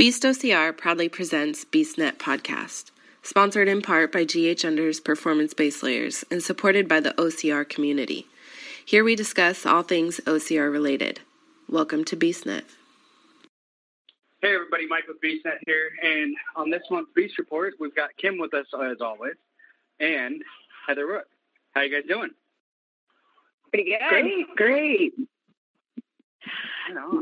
Beast OCR proudly presents BeastNet Podcast, sponsored in part by GH Unders Performance Base Layers and supported by the OCR community. Here we discuss all things OCR related. Welcome to BeastNet. Hey everybody, Mike with BeastNet here, and on this month's Beast Report, we've got Kim with us as always, and Heather Rook. How you guys doing? Pretty good. Great, great.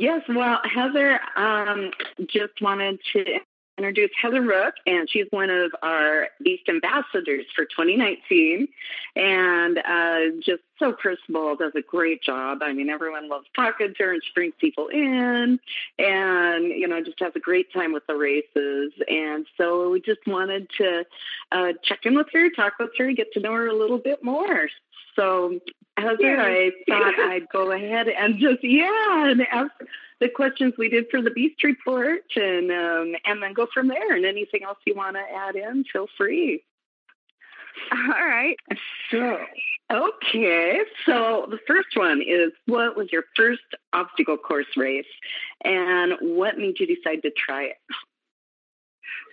Yes, well, Heather um, just wanted to introduce Heather Rook, and she's one of our Beast ambassadors for 2019, and uh, just so personable, does a great job. I mean, everyone loves talking to her, and she brings people in, and you know, just has a great time with the races. And so we just wanted to uh, check in with her, talk with her, get to know her a little bit more. So, Heather, I thought I'd go ahead and just yeah, and ask the questions we did for the Beast Report, and um, and then go from there. And anything else you want to add in, feel free. All right. So, okay. So the first one is what was your first obstacle course race, and what made you decide to try it?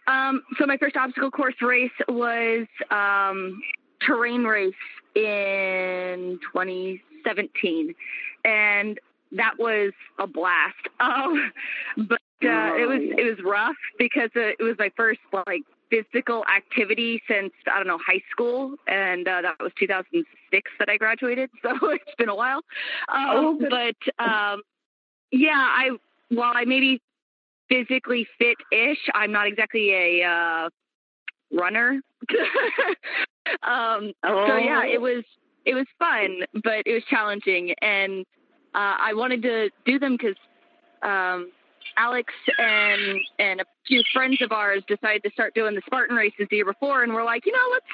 Um, so my first obstacle course race was um, terrain race in 2017, and that was a blast. Um, but uh, oh, it was it was rough because it was my first like physical activity since I don't know high school, and uh, that was 2006 that I graduated. So it's been a while. Um, oh, but um, yeah, I while I maybe physically fit-ish, I'm not exactly a uh, runner. um, oh. So yeah, it was it was fun, but it was challenging, and uh, I wanted to do them because um, Alex and and a few friends of ours decided to start doing the Spartan races the year before, and we're like, you know, let's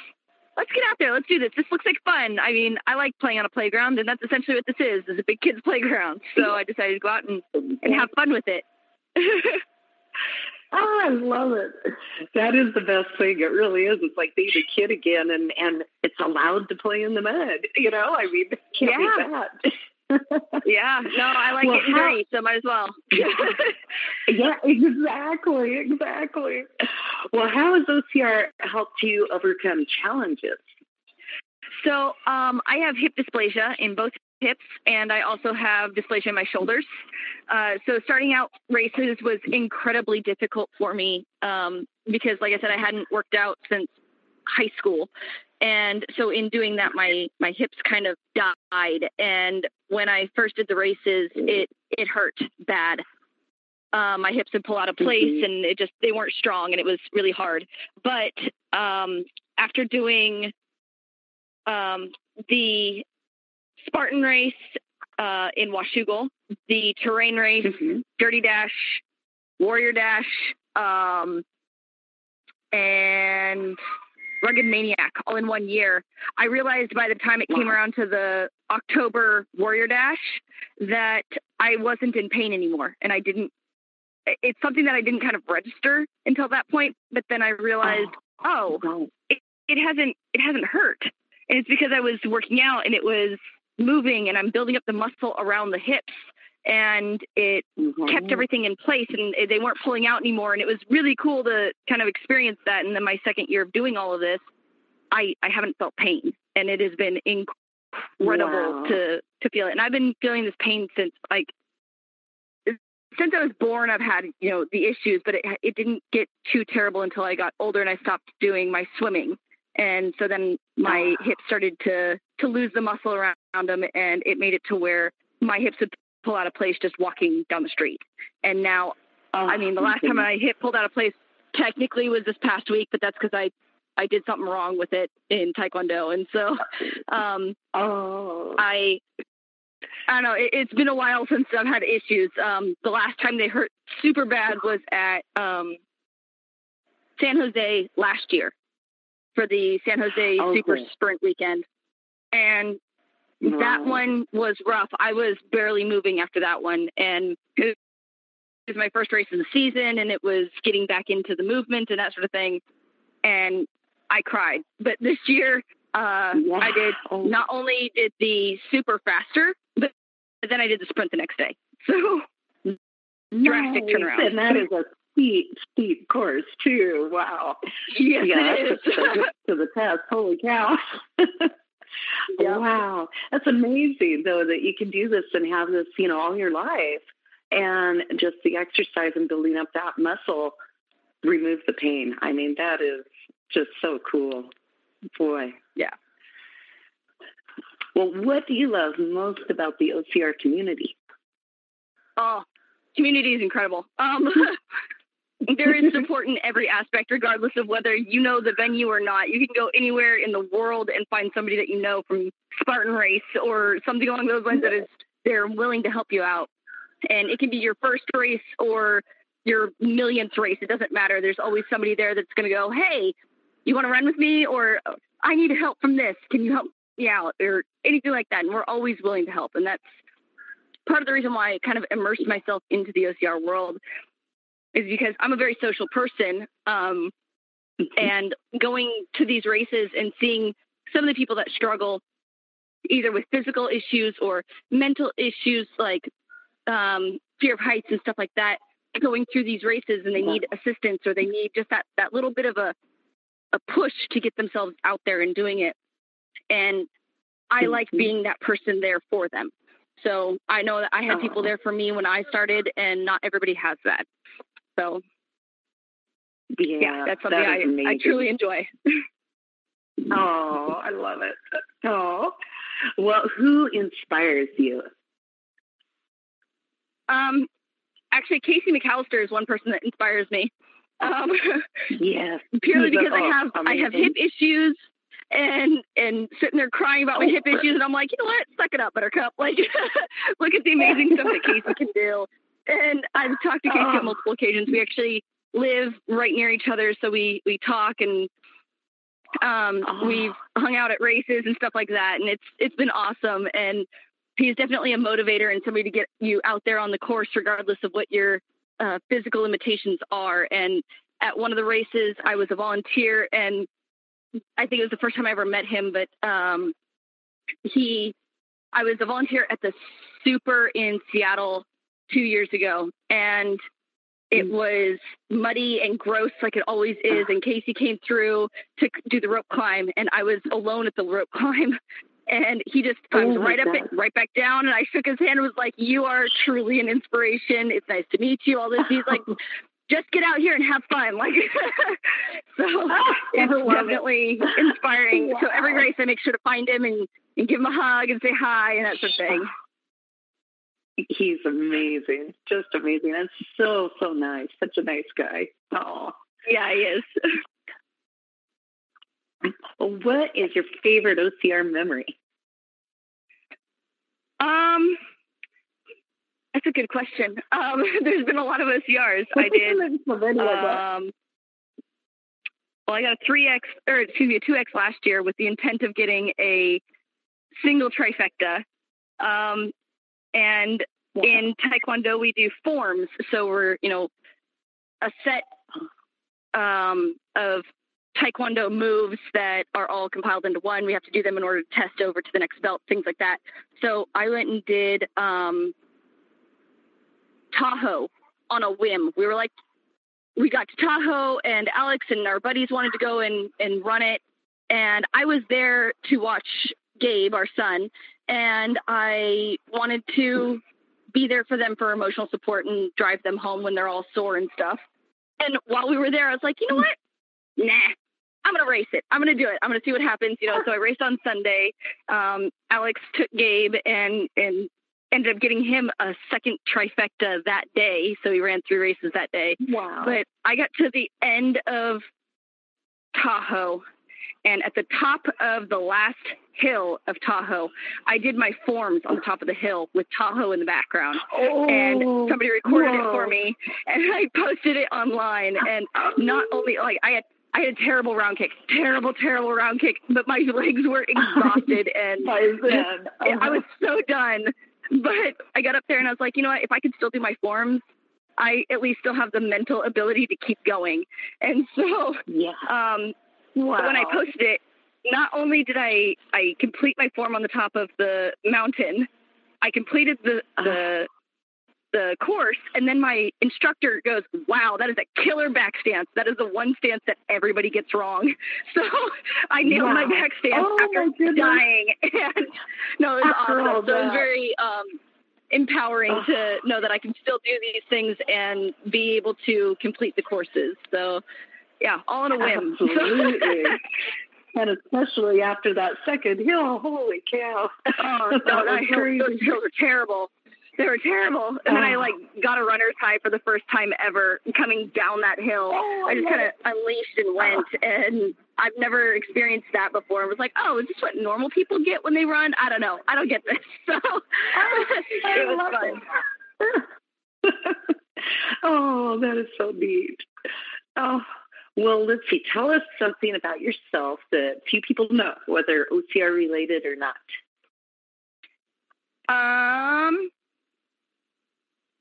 let's get out there, let's do this. This looks like fun. I mean, I like playing on a playground, and that's essentially what this is: is a big kids playground. So I decided to go out and and have fun with it. Oh, I love it. That is the best thing. It really is. It's like being a kid again, and and it's allowed to play in the mud. You know, I mean, can't yeah. that. yeah, no, I like well, getting how, dirty, so might as well. yeah, exactly, exactly. Well, how has OCR helped you overcome challenges? So, um, I have hip dysplasia in both hips, and I also have dysplasia in my shoulders. Uh, so, starting out races was incredibly difficult for me um, because, like I said, I hadn't worked out since high school and so in doing that my my hips kind of died and when i first did the races it it hurt bad um, my hips would pull out of place mm-hmm. and it just they weren't strong and it was really hard but um, after doing um, the spartan race uh, in washougal the terrain race mm-hmm. dirty dash warrior dash um, and Rugged Maniac all in one year. I realized by the time it came around to the October Warrior Dash that I wasn't in pain anymore. And I didn't, it's something that I didn't kind of register until that point. But then I realized, oh, oh it, it hasn't, it hasn't hurt. And it's because I was working out and it was moving and I'm building up the muscle around the hips and it mm-hmm. kept everything in place and they weren't pulling out anymore and it was really cool to kind of experience that and then my second year of doing all of this i i haven't felt pain and it has been incredible wow. to to feel it and i've been feeling this pain since like since i was born i've had you know the issues but it it didn't get too terrible until i got older and i stopped doing my swimming and so then my hips started to to lose the muscle around them and it made it to where my hips would pull out of place just walking down the street. And now, oh, I mean, the last time I hit pulled out of place technically was this past week, but that's because I I did something wrong with it in Taekwondo, and so um, oh. I I don't know. It, has been a while since I've had issues. Um, the last time they hurt super bad was at um, San Jose last year for the San Jose okay. Super Sprint weekend, and Wow. That one was rough. I was barely moving after that one. And it was my first race of the season and it was getting back into the movement and that sort of thing. And I cried. But this year, uh, wow. I did not only did the super faster, but then I did the sprint the next day. So drastic turnaround. And that is a steep, steep course too. Wow. Yes, yeah, it is. to the test. Holy cow. Yeah. Wow. That's amazing though that you can do this and have this, you know, all your life. And just the exercise and building up that muscle remove the pain. I mean, that is just so cool. Boy. Yeah. Well, what do you love most about the OCR community? Oh, community is incredible. Um, there is support in every aspect, regardless of whether you know the venue or not. You can go anywhere in the world and find somebody that you know from Spartan Race or something along those lines that is they're willing to help you out. And it can be your first race or your millionth race. It doesn't matter. There's always somebody there that's going to go, "Hey, you want to run with me?" or "I need help from this. Can you help me out?" or anything like that. And we're always willing to help. And that's part of the reason why I kind of immersed myself into the OCR world is because I'm a very social person. Um, and going to these races and seeing some of the people that struggle either with physical issues or mental issues like um, fear of heights and stuff like that going through these races and they need assistance or they need just that, that little bit of a, a push to get themselves out there and doing it. And I like being that person there for them. So I know that I had people there for me when I started and not everybody has that. So Yeah, yeah, that's something that I, I truly enjoy. Oh, I love it. Oh, well, who inspires you? Um, actually, Casey McAllister is one person that inspires me. Um, Yes, purely because I oh, have I have hip issues and and sitting there crying about my hip issues and I'm like, you know what, suck it up, Buttercup. Like look at the amazing stuff that Casey can do. And I've talked to Casey Oh. on multiple occasions. We actually live right near each other, so we we talk and um Oh. we've hung out at races and stuff like that and it's it's been awesome and he's definitely a motivator and somebody to get you out there on the course regardless of what your uh, physical limitations are and at one of the races i was a volunteer and i think it was the first time i ever met him but um he i was a volunteer at the super in seattle two years ago and it was muddy and gross like it always is and casey came through to do the rope climb and i was alone at the rope climb and he just climbed Oh right up it, right back down and i shook his hand and was like you are truly an inspiration. It's nice to meet you all this. He's like just get out here and have fun. Like so it's I it. definitely inspiring. So every Wow. race i make sure to find him and, and give him a hug and say hi and that sort of thing He's amazing, just amazing, and so so nice. Such a nice guy. Oh, yeah he is what is your favorite OCR memory? Um, that's a good question. Um, there's been a lot of OCRs. I did. Um, well, I got a three X or excuse me, a two X last year with the intent of getting a single trifecta. Um, and in Taekwondo, we do forms, so we're you know a set um, of Taekwondo moves that are all compiled into one. We have to do them in order to test over to the next belt, things like that. So I went and did um, Tahoe on a whim. We were like, we got to Tahoe, and Alex and our buddies wanted to go and, and run it. And I was there to watch Gabe, our son, and I wanted to be there for them for emotional support and drive them home when they're all sore and stuff. And while we were there, I was like, you know what? Nah, I'm gonna race it. I'm gonna do it. I'm gonna see what happens. You know, so I raced on Sunday. Um, Alex took Gabe and and ended up getting him a second trifecta that day. So he ran three races that day. Wow. But I got to the end of Tahoe, and at the top of the last hill of Tahoe, I did my forms on the top of the hill with Tahoe in the background. oh, And somebody recorded it for me, and I posted it online. And not only like I had I had a terrible round kick, terrible, terrible round kick, but my legs were exhausted and Tarzan. I was so done. But I got up there and I was like, you know what? If I could still do my forms, I at least still have the mental ability to keep going. And so yeah. um, Wow. when I posted it, not only did I I complete my form on the top of the mountain, I completed the the the course, and then my instructor goes, "Wow, that is a killer back stance. That is the one stance that everybody gets wrong." So I nailed wow. my back stance oh, after dying, and no, it was after awesome. So it was very um, empowering oh. to know that I can still do these things and be able to complete the courses. So yeah, all in a whim. Absolutely. and especially after that second hill, oh, holy cow! Oh, no, that hill, those hills are terrible. They were terrible. And then I oh. like got a runner's high for the first time ever coming down that hill. Oh, I just kind of unleashed and went. Oh. And I've never experienced that before. I was like, oh, is this what normal people get when they run? I don't know. I don't get this. So oh, it was fun. oh, that is so neat. Oh, well, let's see. Tell us something about yourself that few people know, whether OCR related or not. Um,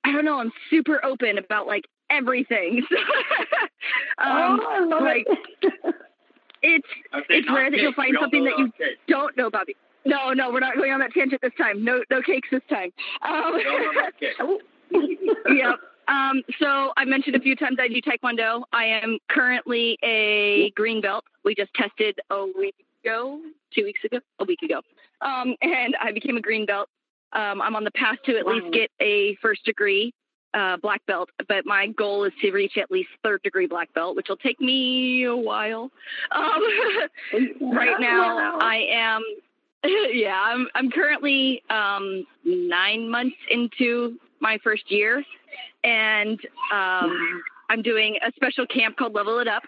I don't know. I'm super open about like everything. um, oh, I love like, it. it's it's rare that you'll find something that you don't know about me. No, no, we're not going on that tangent this time. No, no cakes this time. Um, yep. Um, so I mentioned a few times I do Taekwondo. I am currently a green belt. We just tested a week ago, two weeks ago, a week ago, um, and I became a green belt. Um, I'm on the path to at wow. least get a first degree uh, black belt, but my goal is to reach at least third degree black belt, which will take me a while. Um, right now. I am. Yeah, I'm. I'm currently um, nine months into my first year, and um, I'm doing a special camp called Level It Up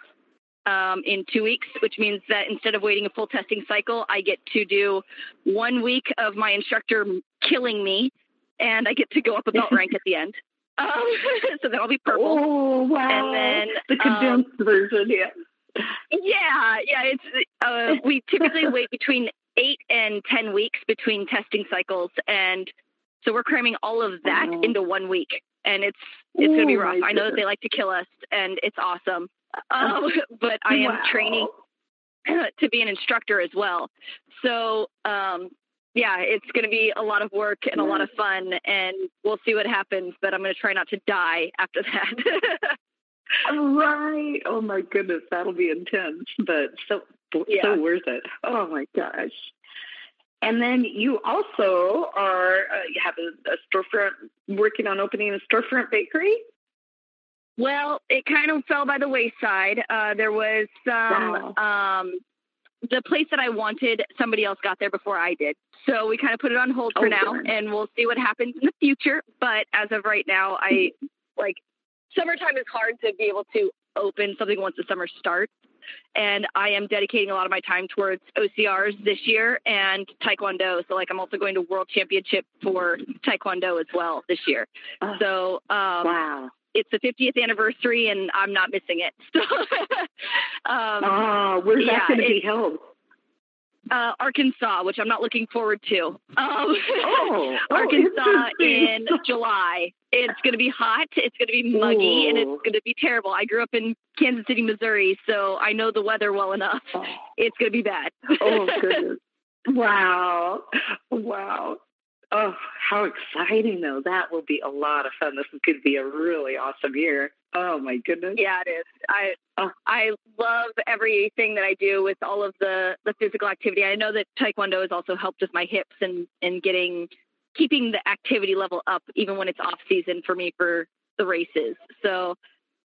um, in two weeks, which means that instead of waiting a full testing cycle, I get to do one week of my instructor killing me, and I get to go up a belt rank at the end. Um, so then I'll be purple. Oh wow! And then the condensed um, version, yeah. Yeah, yeah. It's uh, we typically wait between eight and ten weeks between testing cycles, and so we're cramming all of that oh. into one week, and it's it's oh, gonna be rough. I know that they like to kill us, and it's awesome. Um, but I am wow. training to be an instructor as well. So um, yeah, it's going to be a lot of work and a lot of fun, and we'll see what happens. But I'm going to try not to die after that. right. Oh my goodness, that'll be intense, but so yeah. so worth it. Oh my gosh. And then you also are uh, you have a, a storefront working on opening a storefront bakery. Well, it kind of fell by the wayside. Uh, there was some wow. um, the place that I wanted, somebody else got there before I did. So we kind of put it on hold for oh, now, and we'll see what happens in the future. But as of right now, I like summertime is hard to be able to open something once the summer starts. And I am dedicating a lot of my time towards OCRs this year and Taekwondo. So, like, I'm also going to World Championship for Taekwondo as well this year. Oh, so, um, wow it's the 50th anniversary and I'm not missing it. So, um, oh, where's yeah, that going to be held? Uh, Arkansas, which I'm not looking forward to. Um, oh, Arkansas oh, in July. It's going to be hot. It's going to be muggy, Ooh. and it's going to be terrible. I grew up in Kansas City, Missouri, so I know the weather well enough. Oh. It's going to be bad. oh goodness! Wow, wow. Oh, how exciting though. That will be a lot of fun. This could be a really awesome year. Oh my goodness. Yeah, it is. I oh. I love everything that I do with all of the the physical activity. I know that taekwondo has also helped with my hips and and getting keeping the activity level up even when it's off season for me for the races. So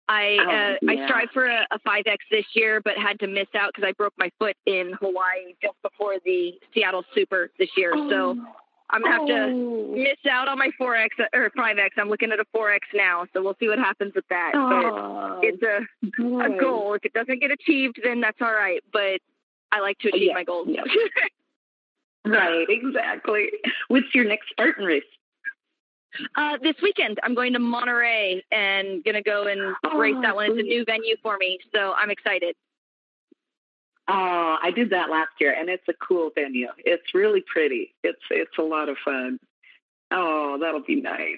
I oh, uh, yeah. I strive for a, a 5X this year, but had to miss out because I broke my foot in Hawaii just before the Seattle Super this year. Oh. So I'm gonna have to oh. miss out on my 4X or 5X. I'm looking at a 4X now, so we'll see what happens with that. Oh, but it's a, a goal. If it doesn't get achieved, then that's all right. But I like to achieve yeah, my goals. Yeah. right, exactly. What's your next Spartan race? Uh, this weekend, I'm going to Monterey and gonna go and oh, race that one. It's a new venue for me, so I'm excited. Oh, I did that last year, and it's a cool venue. It's really pretty. It's it's a lot of fun. Oh, that'll be nice.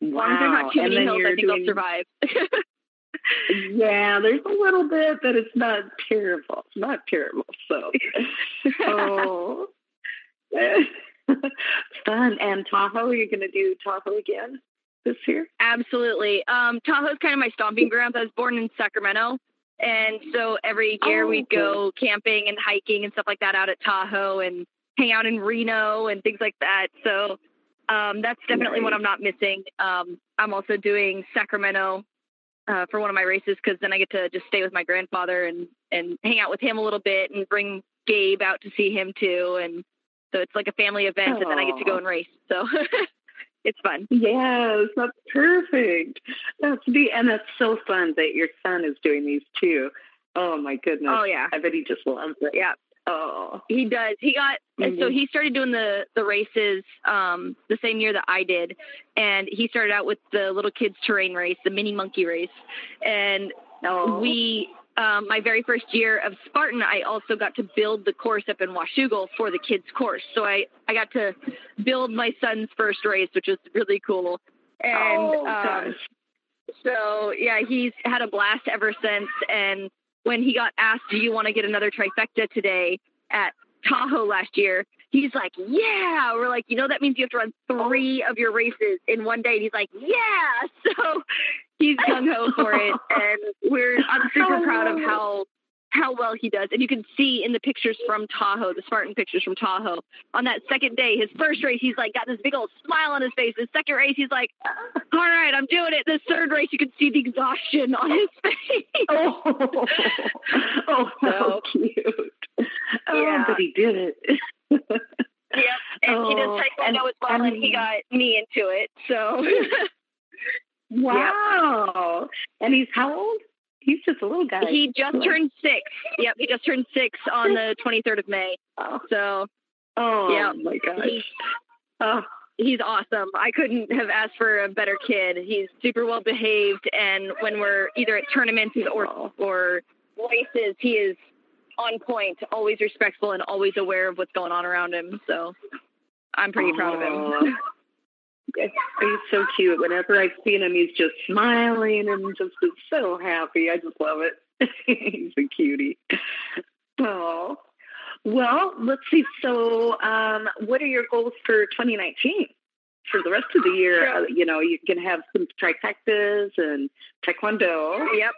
Wow. As long not too many hills, I think doing... I'll survive. yeah, there's a little bit, but it's not terrible. It's not terrible. So, oh, fun. And Tahoe, you're going to do Tahoe again? this year? Absolutely. Um, Tahoe's kind of my stomping grounds. I was born in Sacramento. And so every year Oh, we'd go camping and hiking and stuff like that out at Tahoe and hang out in Reno and things like that. So um, that's definitely what I'm not missing. Um, I'm also doing Sacramento uh, for one of my races because then I get to just stay with my grandfather and, and hang out with him a little bit and bring Gabe out to see him too. And so it's like a family event and then I get to go and race. So it's fun. Yes, that's perfect. That's the and that's so fun that your son is doing these too. Oh my goodness. Oh, yeah. I bet he just loves it. Yeah. Oh. He does. He got and so he started doing the the races um the same year that I did, and he started out with the little kids terrain race, the mini monkey race, and Oh. we um, my very first year of Spartan, I also got to build the course up in Washougal for the kids course. So I I got to build my son's first race, which was really cool. And oh, um, so yeah, he's had a blast ever since. And when he got asked, "Do you want to get another trifecta today at Tahoe last year?" He's like, "Yeah." We're like, "You know, that means you have to run three of your races in one day." And he's like, "Yeah." So he's gung ho for it, and we're I'm super proud of how how well he does. And you can see in the pictures from Tahoe, the Spartan pictures from Tahoe, on that second day, his first race, he's like got this big old smile on his face. His second race, he's like, all right, I'm doing it. This third race, you can see the exhaustion on his face. Oh, oh, So- how cute. Oh, Yeah. but he did it. Yep. And he Oh, taekwondo and- as well, and, he got me into it. So wow. And he's how old? He's just a little guy. he just turned six. Yep, he just turned six on the 23rd of May. Oh, So oh Yeah. my gosh. he, Oh, he's awesome. I couldn't have asked for a better kid. He's super well behaved, and when we're either at tournaments or or races, he is on point, always respectful, and always aware of what's going on around him. So I'm pretty proud of him. He's so cute. Whenever I've seen him, he's just smiling and just is so happy. I just love it. he's a cutie. Oh, well, let's see. So, um, what are your goals for 2019? For the rest of the year, uh, you know, you can have some trifectas and taekwondo. Yep.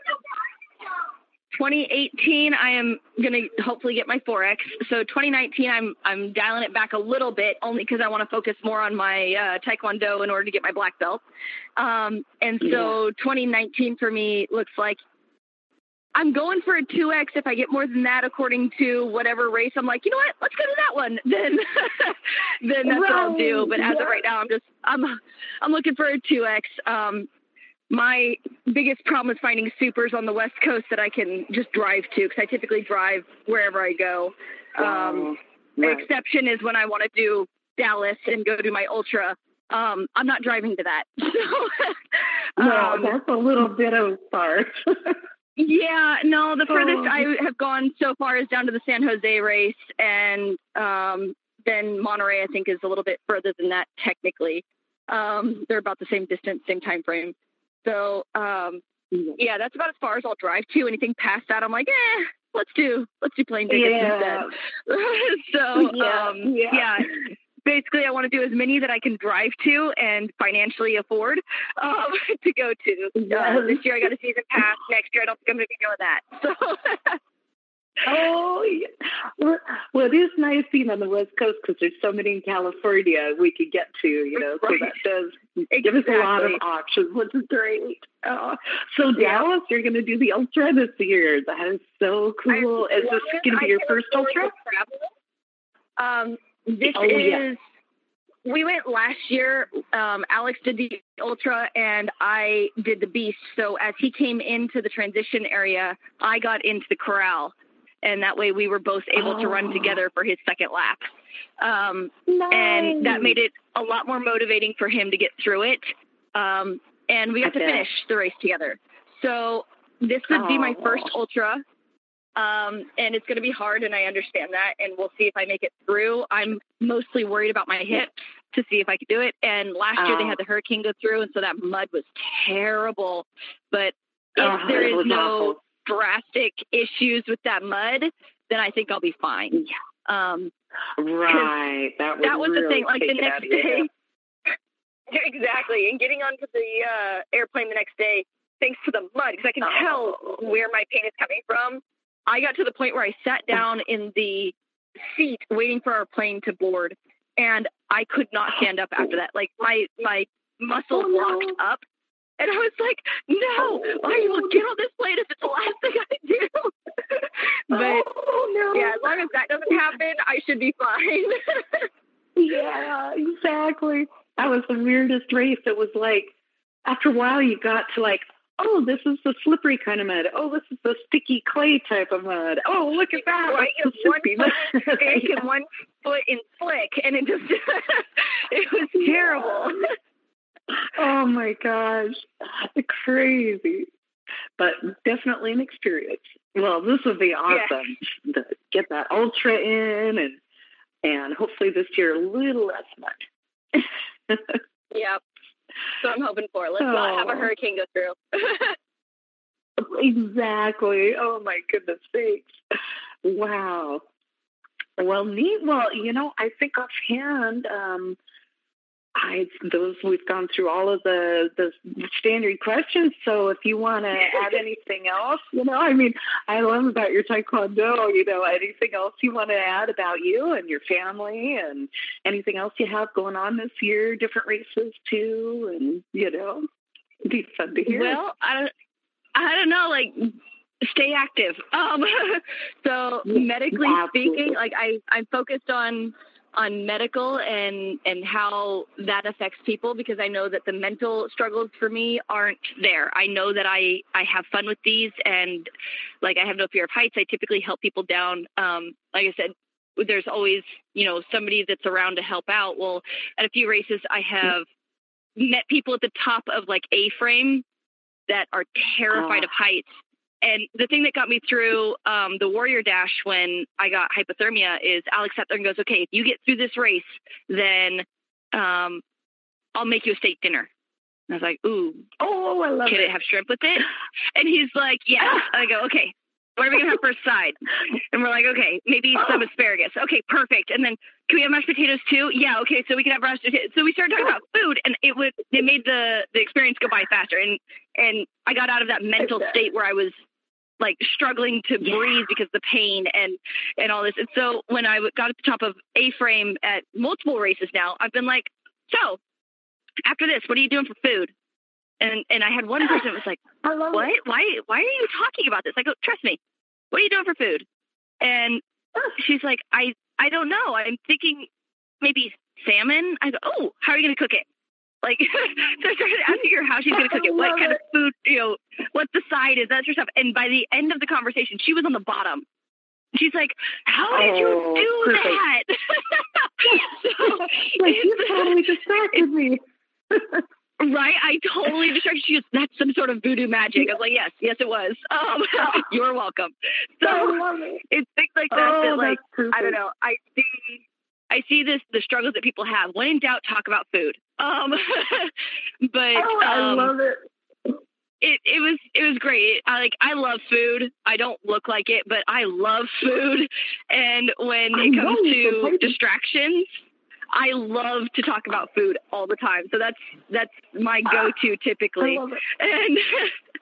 2018, I am gonna hopefully get my 4x. So 2019, I'm I'm dialing it back a little bit, only because I want to focus more on my uh, taekwondo in order to get my black belt. Um, and so 2019 for me looks like I'm going for a 2x. If I get more than that, according to whatever race, I'm like, you know what? Let's go to that one. Then, then that's what I'll do. But as yeah. of right now, I'm just I'm I'm looking for a 2x. Um, my biggest problem is finding supers on the West Coast that I can just drive to because I typically drive wherever I go. Um, the Right. exception is when I want to do Dallas and go do my ultra. Um, I'm not driving to that. So, No, um, that's a little bit of far. yeah, no, the furthest Oh. I have gone so far is down to the San Jose race, and um, then Monterey. I think is a little bit further than that technically. Um, they're about the same distance, same time frame. So um, yeah, that's about as far as I'll drive to. Anything past that, I'm like, eh, let's do let's do plane tickets yeah. instead. so Yeah, um, yeah. yeah. Basically, I want to do as many that I can drive to and financially afford um, to go to. Uh, this year, I got a season pass. Next year, I don't think I'm going to be doing that. So, Oh, yeah. well, it is nice being on the West Coast because there's so many in California we could get to, you know, so that does give us a lot of options, which is great. Oh, so Yeah. Dallas, you're going to do the ultra this year. That is so cool. I is this going to be I your first ultra? Um, this Oh, yeah. is. We went last year. Um, Alex did the ultra, and I did the beast. So as he came into the transition area, I got into the corral, and that way we were both able to run Oh. together for his second lap. Um, Nice. and that made it a lot more motivating for him to get through it. Um, and we got to finish the race together. So this would be my Oh. first ultra. Um, and it's going to be hard, and I understand that. And we'll see if I make it through. I'm mostly worried about my hips to see if I could do it. And last year they Oh. had the hurricane go through, and so that mud was terrible. But if Oh, there is no awful. Drastic issues with that mud, then I think I'll be fine. Um, Right. That, that was the thing. Like the take it out next day, exactly. And getting onto the uh, airplane the next day, thanks to the mud, because I can tell where my pain is coming from. I got to the point where I sat down in the seat waiting for our plane to board, and I could not stand up after that. Like my my muscles Oh, no. locked up, and I was like, "No, I will get on this plane if it's the last thing I do." but oh, no. yeah, as long as that doesn't happen, I should be fine. Yeah, exactly. That was the weirdest race. It was like after a while you got to like, oh, this is the slippery kind of mud. Oh, this is the sticky clay type of mud. Oh, look at that. Right, That's one foot and one foot in slick, and it just it was terrible. Oh my gosh, crazy. But definitely an experience. Well, this would be awesome to get that ultra in and and hopefully this year a little less mud. Yep. So I'm hoping for. Let's not have a Oh. hurricane go through. Exactly. Oh my goodness sakes. Wow. Well, neat. Well, you know, I think offhand, um, I those we've gone through all of the the standard questions. So if you want to add anything else, you know, I mean, I love about your taekwondo. You know, anything else you want to add about you and your family, and anything else you have going on this year, different races too, and you know, it'd be fun to hear. well, I don't, I don't know, like stay active. Um, so medically absolutely. speaking, like I, I'm focused on on medical and and how that affects people because I know that the mental struggles for me aren't there. I know that I I have fun with these and like I have no fear of heights. I typically help people down. Um, like I said, there's always you know somebody that's around to help out. Well, at a few races, I have met people at the top of like A frame that are terrified Ah. of heights. And the thing that got me through um, the Warrior Dash when I got hypothermia is Alex sat there and goes, "Okay, if you get through this race, then um, I'll make you a steak dinner." And I was like, "Ooh, oh, I love can it. it have shrimp with it?" And he's like, "Yeah." And I go, "Okay, what are we gonna have for a side?" And we're like, "Okay, maybe some asparagus. Okay, perfect. And then can we have mashed potatoes too? Yeah, okay. So we can have mashed potatoes. So we started talking about food, and it would it made the the experience go by faster. And and I got out of that mental state where I was like struggling to breathe because of the pain and and all this. And so when I got at the top of A frame at multiple races now, I've been like, so after this, what are you doing for food? And and I had one person that was like, what? it. Why why are you talking about this? I go, trust me. What are you doing for food? And she's like, I I don't know. I'm thinking maybe salmon. I go, oh, how are you going to cook it? Like, so I started asking her how she's going to cook it, what kind of food, you know, what the side is, that sort of stuff. And by the end of the conversation, she was on the bottom. She's like, how did Oh, you do perfect. that? so, like you totally distracted me. Right, I totally distracted. Goes, "That's some sort of voodoo magic." I was like, "Yes, yes, it was." Um, you're welcome. So it. it's things like that oh, that, like. I don't know. I see, I see this the struggles that people have. When in doubt, talk about food. Um, but Oh, I um, love it. it. It was it was great. I like I love food. I don't look like it, but I love food. And when I it comes to distractions, I love to talk about food all the time. So that's that's my go-to typically I love it. and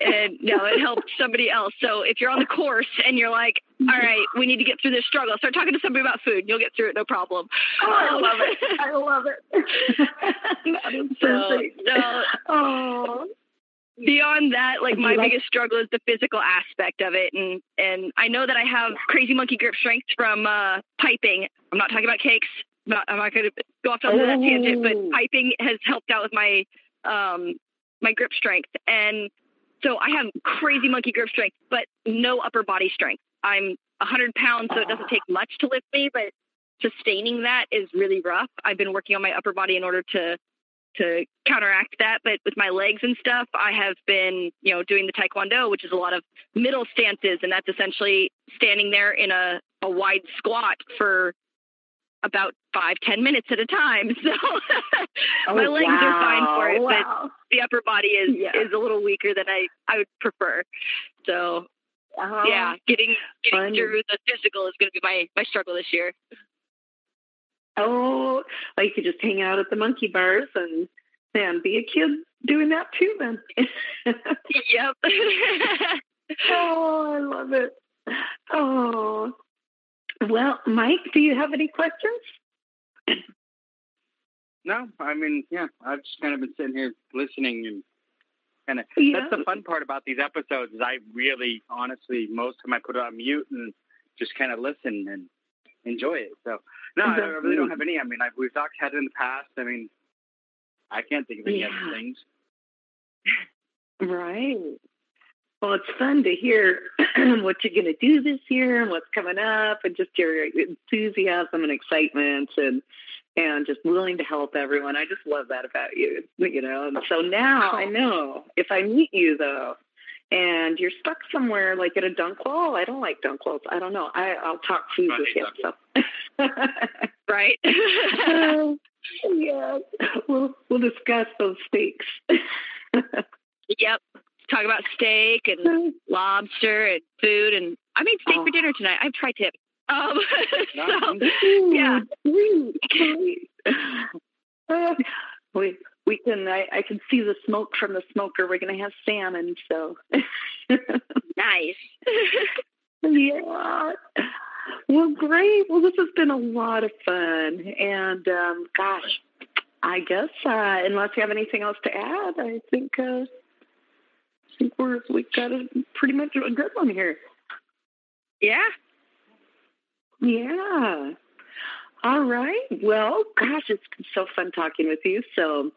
and no, it helped somebody else. So if you're on the course and you're like, all right, we need to get through this struggle, start talking to somebody about food. You'll get through it, no problem. Oh, I love it. I love it. So, no, Oh, beyond that, like my Like- biggest struggle is the physical aspect of it, and and I know that I have crazy monkey grip strength from uh, piping. I'm not talking about cakes. I'm not, I'm not going to go off on that tangent, but Oh. piping has helped out with my um, my grip strength, and so I have crazy monkey grip strength, but no upper body strength. I'm 100 pounds, so it doesn't take much to lift me, but sustaining that is really rough. I've been working on my upper body in order to to counteract that. But with my legs and stuff, I have been, you know, doing the taekwondo, which is a lot of middle stances, and that's essentially standing there in a, a wide squat for about five, ten minutes at a time. So oh, my oh, legs are fine for it, wow, but the upper body is Yeah. is a little weaker than I, I would prefer. So Oh, yeah, getting getting fun. through the physical is going to be my my struggle this year. Oh, like you could just hang out at the monkey bars and and be a kid doing that too. Then. yep. oh, I love it. Oh, well, Mike, do you have any questions? No, I mean, yeah, I've just kind of been sitting here listening and kind of. Yeah. That's the fun part about these episodes. Is I really, honestly, most of them I put it on mute and just kind of listen and enjoy it. So no, I really don't have any. I mean, I've, we've talked had it in the past. I mean, I can't think of any Yeah. other things. Right. Well, it's fun to hear what you're going to do this year and what's coming up, and just your enthusiasm and excitement, and and just willing to help everyone. I just love that about you, you know. And so now I know if I meet you though, and you're stuck somewhere like at a dunk wall. I don't like dunk walls. I don't know. I I'll talk food I with hate you. So. right. Uh, yeah, we'll we'll discuss those steaks. yep. Talk about steak and lobster and food, and I made steak Oh. for dinner tonight. I've tri-tip. Um, so, Yeah. Uh, we we can I, I can see the smoke from the smoker. We're gonna have salmon, so nice. yeah. Well, great. Well, this has been a lot of fun, and um, gosh, I guess uh, unless you have anything else to add, I think uh, I think we're we got a pretty much a good one here. yeah. Yeah. All right. Well, gosh, it's been so fun talking with you. So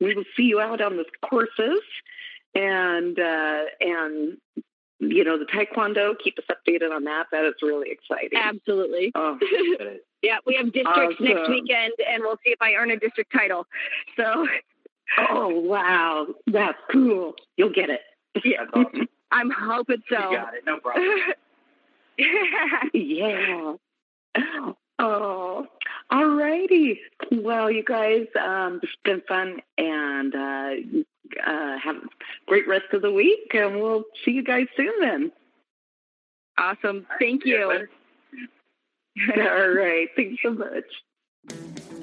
we will see you out on the courses and uh, and you know the taekwondo. Keep us updated on that. That is really exciting. Absolutely. Oh, Yeah, we have districts next weekend, and we'll see if I earn a district title. So oh wow, that's cool. You'll get it. yeah, That's awesome. I'm hoping so. You got it. No problem. yeah. Oh, all righty. Well, you guys, um, it's been fun, and uh, uh, have a great rest of the week, and we'll see you guys soon then. awesome. Thank you. all right. Thanks so much.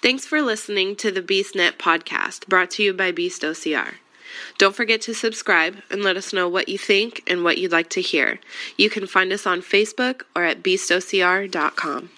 Thanks for listening to the BeastNet podcast brought to you by Beast OCR. Don't forget to subscribe and let us know what you think and what you'd like to hear. You can find us on Facebook or at beastocr.com.